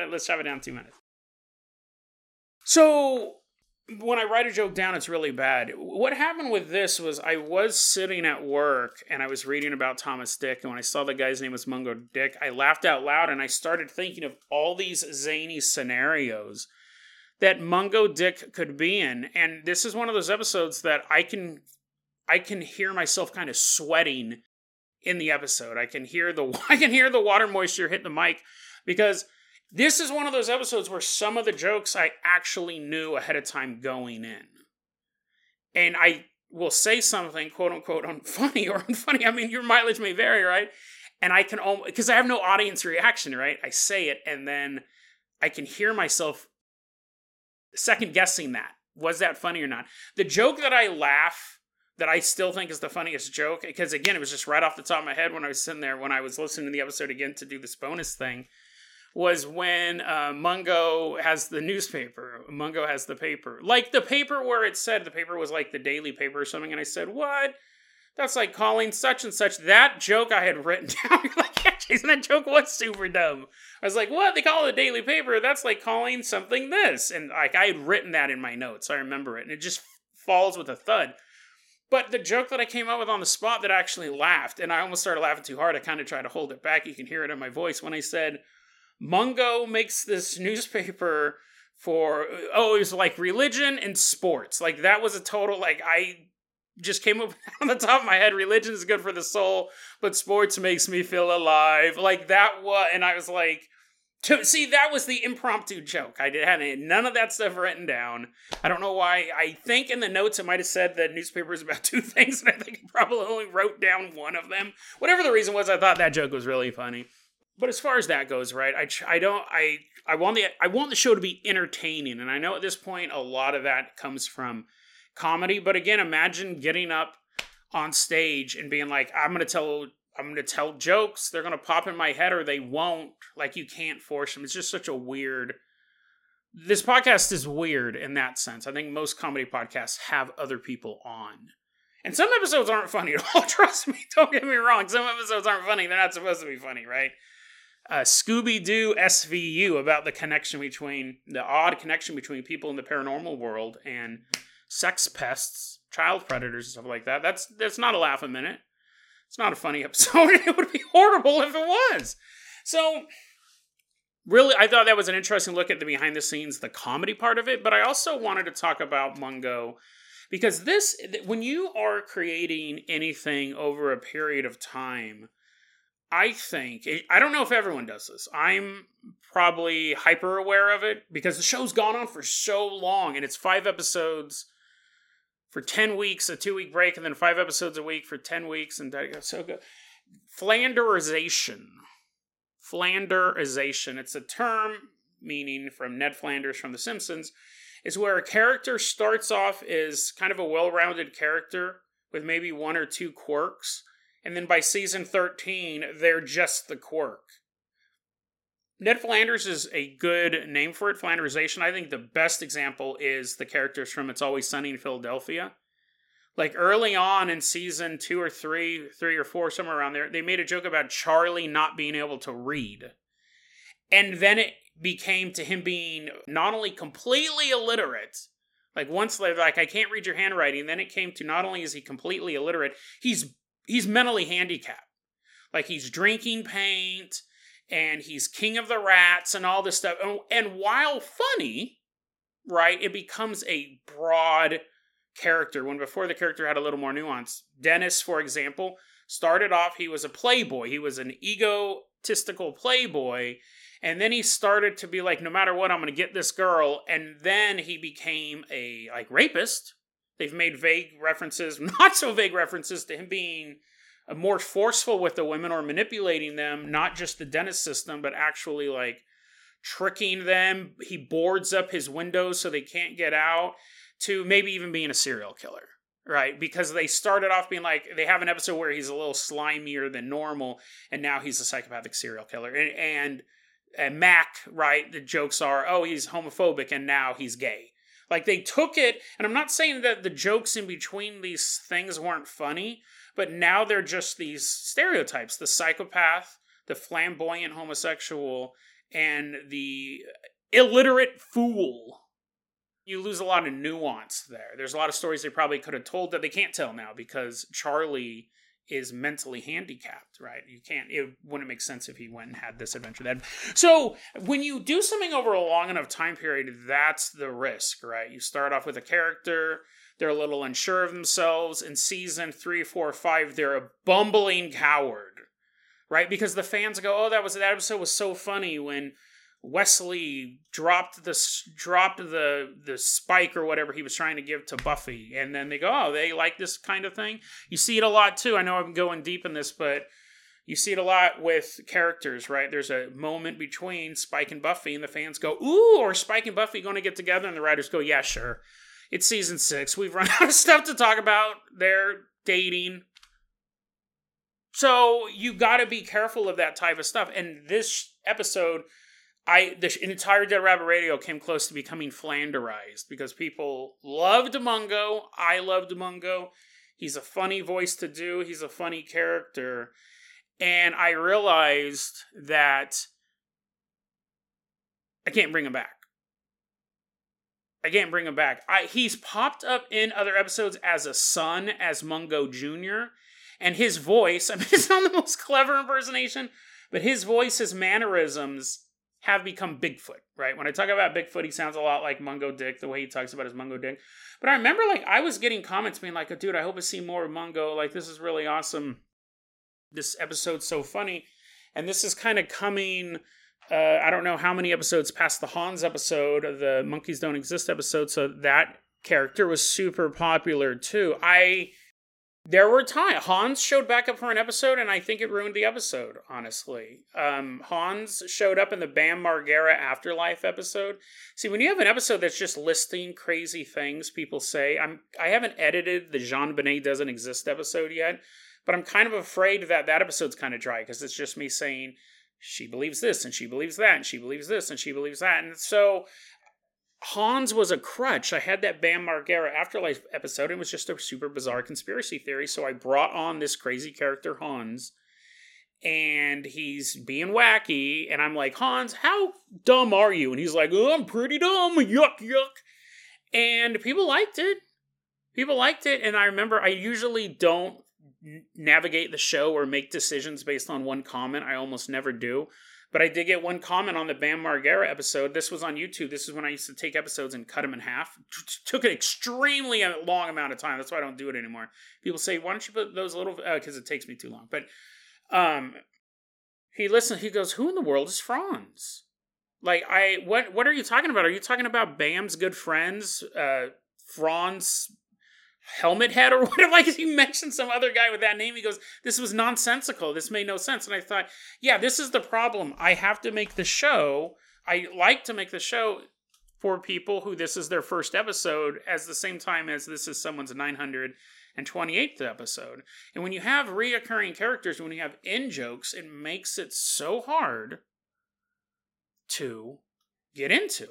Speaker 1: let's chop it down to two minutes. So when I write a joke down, it's really bad. What happened with this was I was sitting at work and I was reading about Thomas Dick, and when I saw the guy's name was Mungo Dick, I laughed out loud and I started thinking of all these zany scenarios that Mungo Dick could be in. And this is one of those episodes that I can I can hear myself kind of sweating in the episode. I can hear the (laughs) I can hear the water moisture hit the mic because this is one of those episodes where some of the jokes I actually knew ahead of time going in. And I will say something, quote unquote, unfunny (laughs) or unfunny. I mean, your mileage may vary, right? And I can almost, because I have no audience reaction, right? I say it and then I can hear myself second guessing that. Was that funny or not? The joke that I laugh, that I still think is the funniest joke, because again, it was just right off the top of my head when I was sitting there, when I was listening to the episode again to do this bonus thing was when uh, Mungo has the newspaper. Mungo has the paper. Like the paper where it said the paper was like the daily paper or something. And I said, What? That's like calling such and such. That joke I had written (laughs) down. You're like, yeah, Jason, that joke was super dumb. I was like, what? They call it a daily paper. That's like calling something this. And like I had written that in my notes. I remember it. And it just falls with a thud. But the joke that I came up with on the spot that I actually laughed, and I almost started laughing too hard. I kind of tried to hold it back. You can hear it in my voice when I said, Mungo makes this newspaper for oh it was like religion and sports. Like that was a total like i just came up (laughs) on the top of my head religion is good for the soul but sports makes me feel alive. Like that was and i was like to, see that was the impromptu joke. I did had none of that stuff written down. I don't know why i think in the notes it might have said that newspaper is about (laughs) two things and i think i probably only wrote down one of them. Whatever the reason was i thought that joke was really funny but as far as that goes, right? I I don't I I want the I want the show to be entertaining, and I know at this point a lot of that comes from comedy. But again, imagine getting up on stage and being like, "I'm gonna tell I'm gonna tell jokes. They're gonna pop in my head, or they won't. Like you can't force them. It's just such a weird." This podcast is weird in that sense. I think most comedy podcasts have other people on. And some episodes aren't funny at all. (laughs) Trust me, don't get me wrong. Some episodes aren't funny. They're not supposed to be funny, right? Uh, Scooby Doo SVU about the connection between the odd connection between people in the paranormal world and sex pests, child predators, and stuff like that. That's that's not a laugh a minute. It's not a funny (laughs) episode. it would be horrible if it was. So, really, I thought that was an interesting look at the behind the scenes, the comedy part of it. But I also wanted to talk about Mungo because this, when you are creating anything over a period of time I think eh, I don't know if everyone does this. I'm probably hyper aware of it because the show's gone on for so long and it's five episodes for 10 weeks, a two week break, and then five episodes a week for 10 weeks. And that goes so good. Flanderization. Flanderization. It's a term meaning from Ned Flanders from The Simpsons, is where a character starts off as kind of a well rounded character with maybe one or two quirks, and then by season 13, they're just the quirk. Ned Flanders is a good name for it, Flanderization. I think the best example is the characters from It's Always Sunny in Philadelphia. Like early on in season two or three, three or four, somewhere around there, they made a joke about Charlie not being able to read. And then it became to him being not only completely illiterate, like once they're like I can't read your handwriting, then it came to not only is he completely illiterate, he's he's mentally handicapped. Like he's drinking paint and he's king of the rats and all this stuff. And, and while funny, right, it becomes a broad character when before the character had a little more nuance. Dennis, for example, started off he was a playboy. He was an egotistical playboy and then he started to be like, no matter what, I'm going to get this girl. And then he became a like rapist. They've made vague references, (laughs) not so vague references to him being more forceful with the women or manipulating them, not just the D.E.N.N.I.S. system, but actually like tricking them. He boards up his windows so they can't get out, to maybe even being a serial killer right? Because they started off being like they have an episode where he's a little slimier than normal, and now he's a psychopathic serial killer. And, and and Mac, right? The jokes are, oh, he's homophobic and now he's gay. Like they took it, and I'm not saying that the jokes in between these things weren't funny, but now they're just these stereotypes the psychopath, the flamboyant homosexual, and the illiterate fool. You lose a lot of nuance there. There's a lot of stories they probably could have told that they can't tell now because Charlie is mentally handicapped, right? You can't. It wouldn't make sense if he went and had this adventure. Then, so when you do something over a long enough time period, that's the risk, right? You start off with a character. They're a little unsure of themselves. In season three, four, five, they're a bumbling coward, right? Because the fans go, "Oh, that was that episode was so funny when." Wesley dropped the dropped the the spike or whatever he was trying to give to Buffy, and then they go, "Oh, they like this kind of thing." You see it a lot too. I know I'm going deep in this, but you see it a lot with characters, right? There's a moment between Spike and Buffy, and the fans go, "Ooh," or Spike and Buffy going to get together, and the writers go, "Yeah, sure." It's season six. We've run (laughs) out of stuff to talk about. They're dating. So you got to be careful of that type of stuff. And this episode I the entire Dead Rabbit Radio came close to becoming Flanderized because people loved Mungo. I loved Mungo. He's a funny voice to do. He's a funny character, and I realized that I can't bring him back. I can't bring him back. I, he's popped up in other episodes as a son, as Mungo Jr., and his voice, (laughs) I mean, it's not the most clever impersonation, but his voice, his mannerisms have become Bigfoot, right? When I talk about Bigfoot, he sounds a lot like Mungo Dick, the way he talks about his Mungo Dick. But I remember, like, I was getting comments being like, dude, I hope I see more of Mungo. Like, this is really awesome. This episode's so funny. And this is kind of coming, uh, I don't know how many episodes past the Hans episode, the Monkeys Don't Exist episode. So that character was super popular too. I there were times Hans showed back up for an episode, and I think it ruined the episode. Honestly, um, Hans showed up in the Bam Margera Afterlife episode. See, when you have an episode that's just listing crazy things people say, I'm I haven't edited the JonBenét doesn't exist episode yet, but I'm kind of afraid that that episode's kind of dry because it's just me saying she believes this and she believes that and she believes this and she believes that, and so Hans was a crutch. I had that Bam Margera Afterlife episode. and It was just a super bizarre conspiracy theory. So I brought on this crazy character, Hans, and he's being wacky. And I'm like, Hans, how dumb are you? And he's like, oh, I'm pretty dumb. Yuck, yuck. And people liked it. People liked it. And I remember I usually don't navigate the show or make decisions based on one comment. I almost never do. But I did get one comment on the Bam Margera episode. This was on YouTube. This is when I used to take episodes and cut them in half. T- took an extremely long amount of time. That's why I don't do it anymore. People say, "Why don't you put those little?" Because uh, it takes me too long. But um, he listens. He goes, "Who in the world is Franz?" Like I, what? What are you talking about? Are you talking about Bam's good friends, uh, Franz helmet head or (laughs) whatever. Like he mentioned some other guy with that name. He goes, This was nonsensical. This made no sense. And I thought, yeah, this is the problem. I have to make the show. I like to make the show for people who this is their first episode as the same time as this is someone's 928th episode. And when you have reoccurring characters, when you have in jokes, it makes it so hard to get into.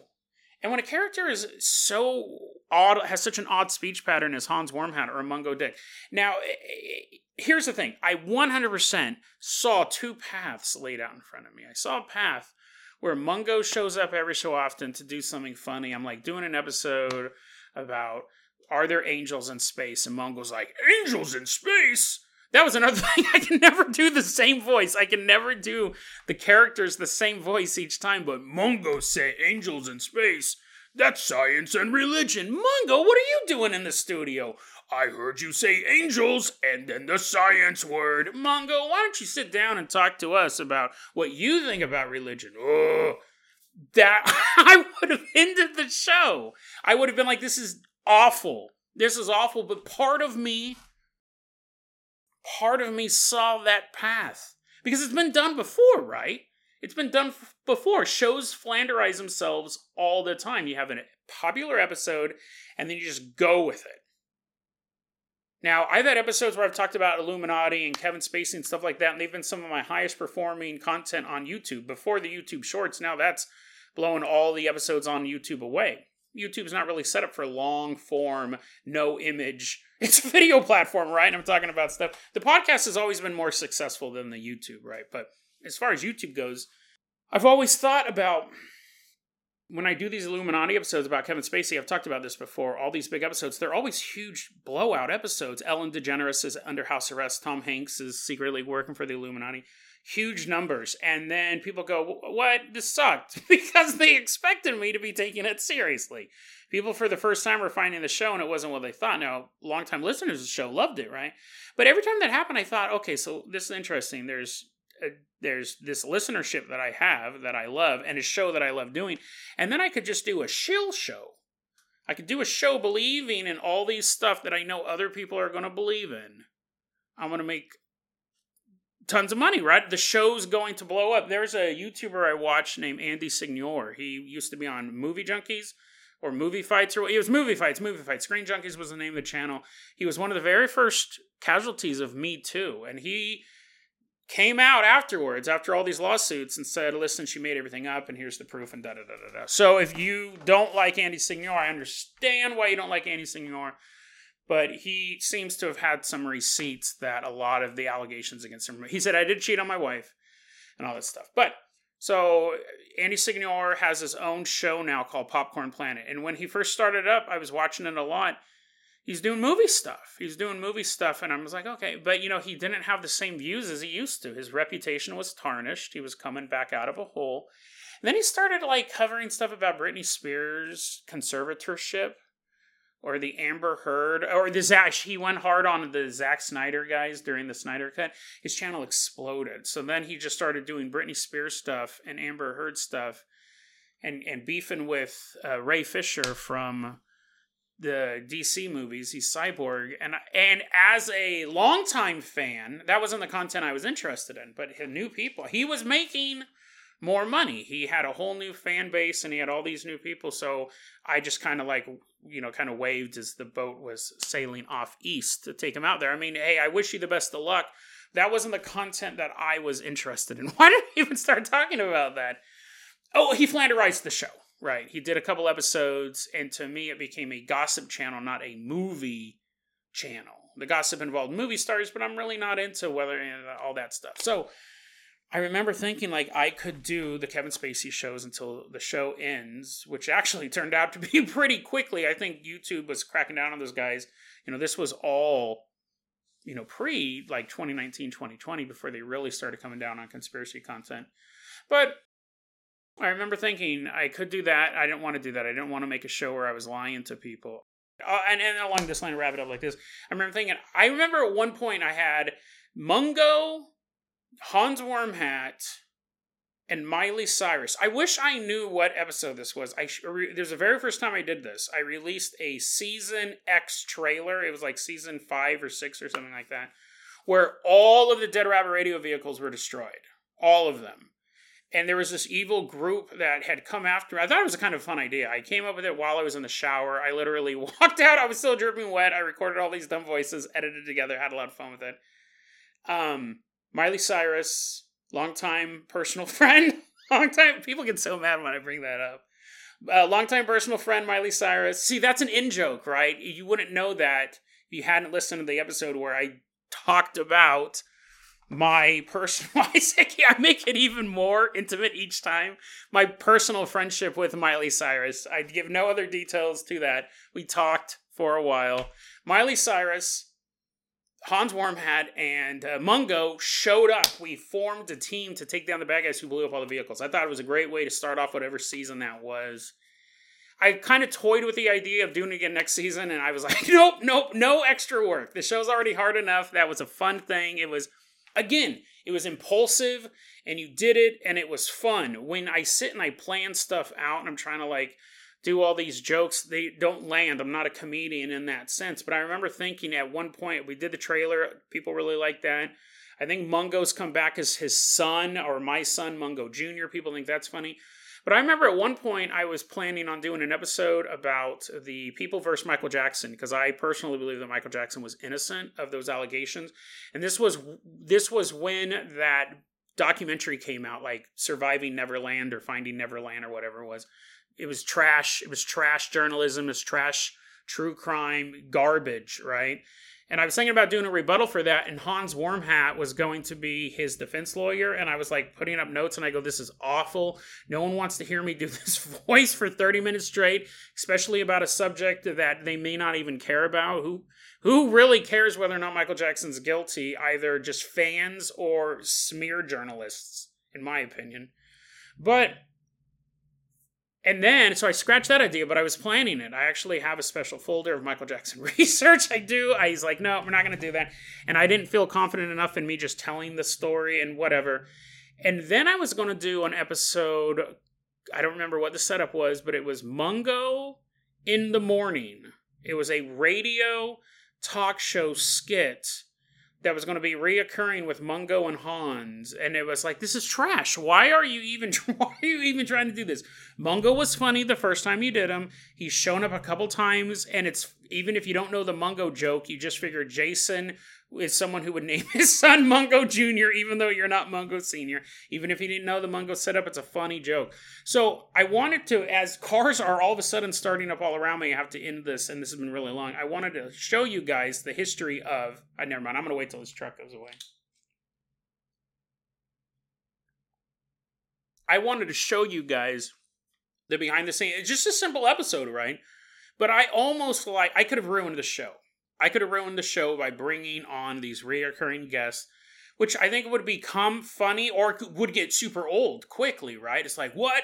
Speaker 1: And when a character is so odd, has such an odd speech pattern as Hans Wormhat or Mungo Dick. Now, eh, eh, here's the thing I 100% saw two paths laid out in front of me. I saw a path where Mungo shows up every so often to do something funny. I'm like doing an episode about are there angels in space? And Mungo's like, angels in space? That was another (laughs) thing. I can never do the same voice. I can never do the characters the same voice each time. But Mungo say angels in space. That's science and religion. Mungo, what are you doing in the studio? I heard you say angels and then the science word. Mungo, why don't you sit down and talk to us about what you think about religion? Oh, that (laughs) I would have ended the show. I would have been like, this is awful. This is awful. But part of me part of me saw that path because it's been done before, right? It's been done f- before. Shows flanderize themselves all the time. You have a popular episode and then you just go with it. Now, I've had episodes where I've talked about Illuminati and Kevin Spacey and stuff like that, and they've been some of my highest performing content on YouTube before the YouTube Shorts. Now that's blowing all the episodes on YouTube away. YouTube's not really set up for long form, no image. (laughs) It's a video platform, right? And I'm talking about stuff. The podcast has always been more successful than the YouTube, right? But as far as YouTube goes, I've always thought about when I do these Illuminati episodes about Kevin Spacey, I've talked about this before. All these big episodes, they're always huge blowout episodes. Ellen DeGeneres is under house arrest. Tom Hanks is secretly working for the Illuminati huge numbers. And then people go, What? This sucked. (laughs) because they expected me to be taking it seriously. People for the first time were finding the show and it wasn't what they thought. Now, longtime listeners of the show loved it, right? But every time that happened, I thought, okay, so this is interesting. There's a, there's this listenership that I have that I love and a show that I love doing. And then I could just do a shill show. I could do a show believing in all these stuff that I know other people are going to believe in. I'm going to make tons of money, right? The show's going to blow up. There's a YouTuber I watch named Andy Signore. He used to be on Movie Junkies or Movie Fights, or it was Movie Fights, Movie Fights. Screen Junkies was the name of the channel. He was one of the very first casualties of Me Too, and he came out afterwards after all these lawsuits and said, "Listen, she made everything up, and here's the proof." And da da da da da. So if you don't like Andy Signore, I understand why you don't like Andy Signore but he seems to have had some receipts that a lot of the allegations against him. He said, I did cheat on my wife and all this stuff. But so Andy Signore has his own show now called Popcorn Planet. And when he first started up, I was watching it a lot. He's doing movie stuff. He's doing movie stuff. And I was like, okay. But, you know, he didn't have the same views as he used to. His reputation was tarnished. He was coming back out of a hole. And then he started like covering stuff about Britney Spears' conservatorship or the Amber Heard, or the Zack. He went hard on the Zack Snyder guys during the Snyder Cut. His channel exploded. So then he just started doing Britney Spears stuff and Amber Heard stuff, and and beefing with uh, Ray Fisher from the DC movies. He's Cyborg, and and as a longtime fan, that wasn't the content I was interested in. But new people, he was making more money. He had a whole new fan base and he had all these new people. So I just kind of like, you know, kind of waved as the boat was sailing off east to take him out there. I mean, hey, I wish you the best of luck. That wasn't the content that I was interested in. (laughs) Why did I even start talking about that? Oh, he flanderized the show. Right. He did a couple episodes, and to me, it became a gossip channel, not a movie channel. The gossip involved movie stars, but I'm really not into whether and all that stuff. So I remember thinking like I could do the Kevin Spacey shows until the show ends, which actually (laughs) turned out to be (laughs) pretty quickly. I think YouTube was cracking down on those guys. You know, this was all you know pre like 2019 2020 before they really started coming down on conspiracy content. But i remember thinking i could do that. I didn't want to do that. I didn't want to make a show where i was lying to people. Uh, and, and along this line wrap it up like this. I remember thinking i remember at one point i had mungo Hans Wormhat and Miley Cyrus. I wish I knew what episode this was. I re- there's the very first time I did this. I released a season X trailer. It was like season five or six or something like that, where all of the Dead Rabbit Radio vehicles were destroyed, all of them. And there was this evil group that had come after me. I thought it was a kind of fun idea. I came up with it while I was in the shower. I literally (laughs) walked out. I was still dripping wet. I recorded all these dumb voices, edited together, had a lot of fun with it. Um, Miley Cyrus, longtime personal (laughs) friend. long time. People get so mad when I bring that up. Uh, longtime personal friend Miley Cyrus. See, that's an in joke, right? You wouldn't know that if you hadn't listened to the episode where I talked about my personal. (laughs) I make it even more intimate each time. My personal friendship with Miley Cyrus. I give no other details to that. We talked for a while. Miley Cyrus Hans Wormhat and uh, Mungo showed up. We formed a team to take down the bad guys who blew up all the vehicles. I thought it was a great way to start off whatever season that was. I kind of toyed with the idea of doing it again next season, and I was like, (laughs) nope, nope, no extra work. The show's already hard enough. That was a fun thing. It was, again, it was impulsive, and you did it, and it was fun. When I sit and I plan stuff out, and I'm trying to like do all these jokes they don't land. I'm not a comedian in that sense. But i remember thinking at one point we did the trailer people really liked that. I think mungo's come back as his son or my son mungo jr people think that's funny. But i remember at one point i was planning on doing an episode about the people versus michael jackson because i personally believe that michael jackson was innocent of those allegations. And this was this was when that documentary came out like surviving neverland or finding neverland or whatever it was it was trash. It was trash journalism. It was trash true crime garbage, right? And I was thinking about doing a rebuttal for that, and Hans Wormhat was going to be his defense lawyer. And I was like putting up notes, and I go, This is awful. No one wants to hear me do (laughs) this voice for 30 minutes straight, especially about a subject that they may not even care about. Who who really cares whether or not Michael Jackson's guilty? Either just fans or smear journalists, in my opinion. But and then, so I scratched that idea, but I was planning it. I actually have a special folder of Michael Jackson (laughs) research. I do. I, he's like, no, we're not going to do that. And I didn't feel confident enough in me just telling the story and whatever. And then I was going to do an episode. I don't remember what the setup was, but it was Mungo in the morning. It was a radio talk show skit that was going to be reoccurring with Mungo and Hans, and it was like, this is trash. Why are you even (laughs) why are you even trying to do this? Mungo was funny the first time you did him. He's shown up a couple times, and it's even if you don't know the Mungo joke, you just figure Jason is someone who would name (laughs) his son Mungo Jr., even though you're not Mungo Sr. Even if you didn't know the Mungo setup, it's a funny joke. So I wanted to, as cars are all of a sudden starting up all around me, I have to end this, and this has been really long. I wanted to show you guys the history of. I uh, never mind. I'm going to wait till this truck goes away. I wanted to show you guys the behind the scenes. It's just a simple episode, right? But I almost like I could have ruined the show. I could have ruined the show by bringing on these reoccurring guests, which I think would become funny or would get super old quickly, right? It's like, what?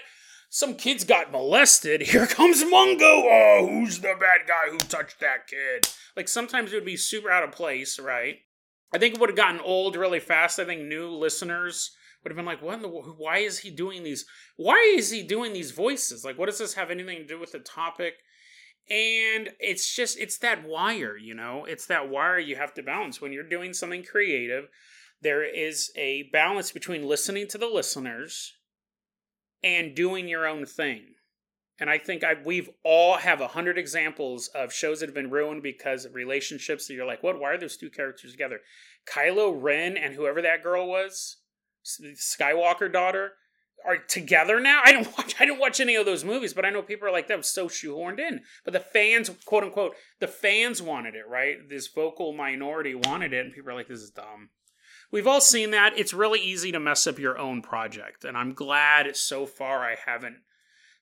Speaker 1: Some kids got molested. (laughs) Here comes Mungo. Oh, who's the bad guy who touched that kid? Like sometimes it would be super out of place, right? I think it would have gotten old really fast. I think new listeners would have been like, "What? The, why is he doing these? Why is he doing these voices? Like, what does this have anything to do with the topic?" And it's just it's that wire you know? It's that wire you have to balance. When you're doing something creative there is a balance between listening to the listeners and doing your own thing. And i think I, we've all have a hundred examples of shows that have been ruined because of relationships that you're like what? Why are those two characters together? Kylo ren and whoever that girl was skywalker daughter are together now. I don't (laughs) watch I don't watch any of those movies, but I know people are like that was so shoehorned in. But the fans, quote unquote, the fans wanted it, right? This vocal minority wanted it, and people are like, this is dumb. We've all seen that. It's really easy to mess up your own project, and I'm glad so far I haven't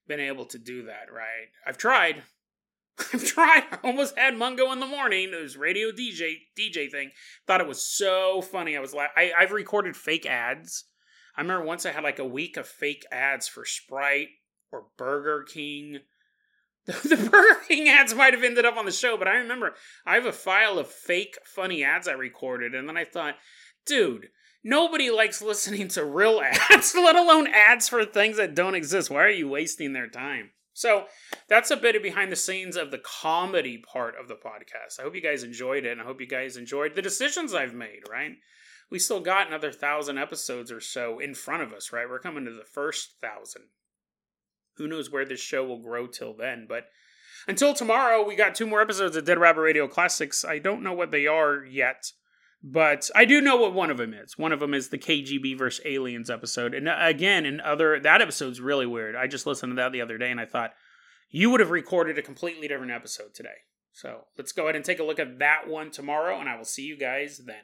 Speaker 1: been able to do that, right? I've tried. (laughs) I've tried. I almost had Mungo in the morning. It was radio DJ DJ thing. Thought it was so funny. I was like, I, I've recorded fake ads I remember once I had like a week of fake ads for Sprite or Burger King. (laughs) The, Burger King ads might have ended up on the show, but I remember I have a file of fake funny ads I recorded, and then I thought, dude, Nobody likes listening to real (laughs) ads, let alone ads for things that don't exist. Why are you wasting their time? So that's a bit of behind the scenes of the comedy part of the podcast. I hope you guys enjoyed it, and I hope you guys enjoyed the decisions I've made, right? We still got another thousand episodes or so in front of us, right? We're coming to the first thousand. Who knows where this show will grow till then, but until tomorrow, we got two more episodes of Dead Rabbit Radio Classics. I don't know what they are yet. But I do know what one of them is. One of them is the KGB versus Aliens episode. And uh, again, in other that episode's really weird. I just listened to that the other day and I thought you would have recorded a completely different episode today. So let's go ahead and take a look at that one tomorrow, and I will see you guys then.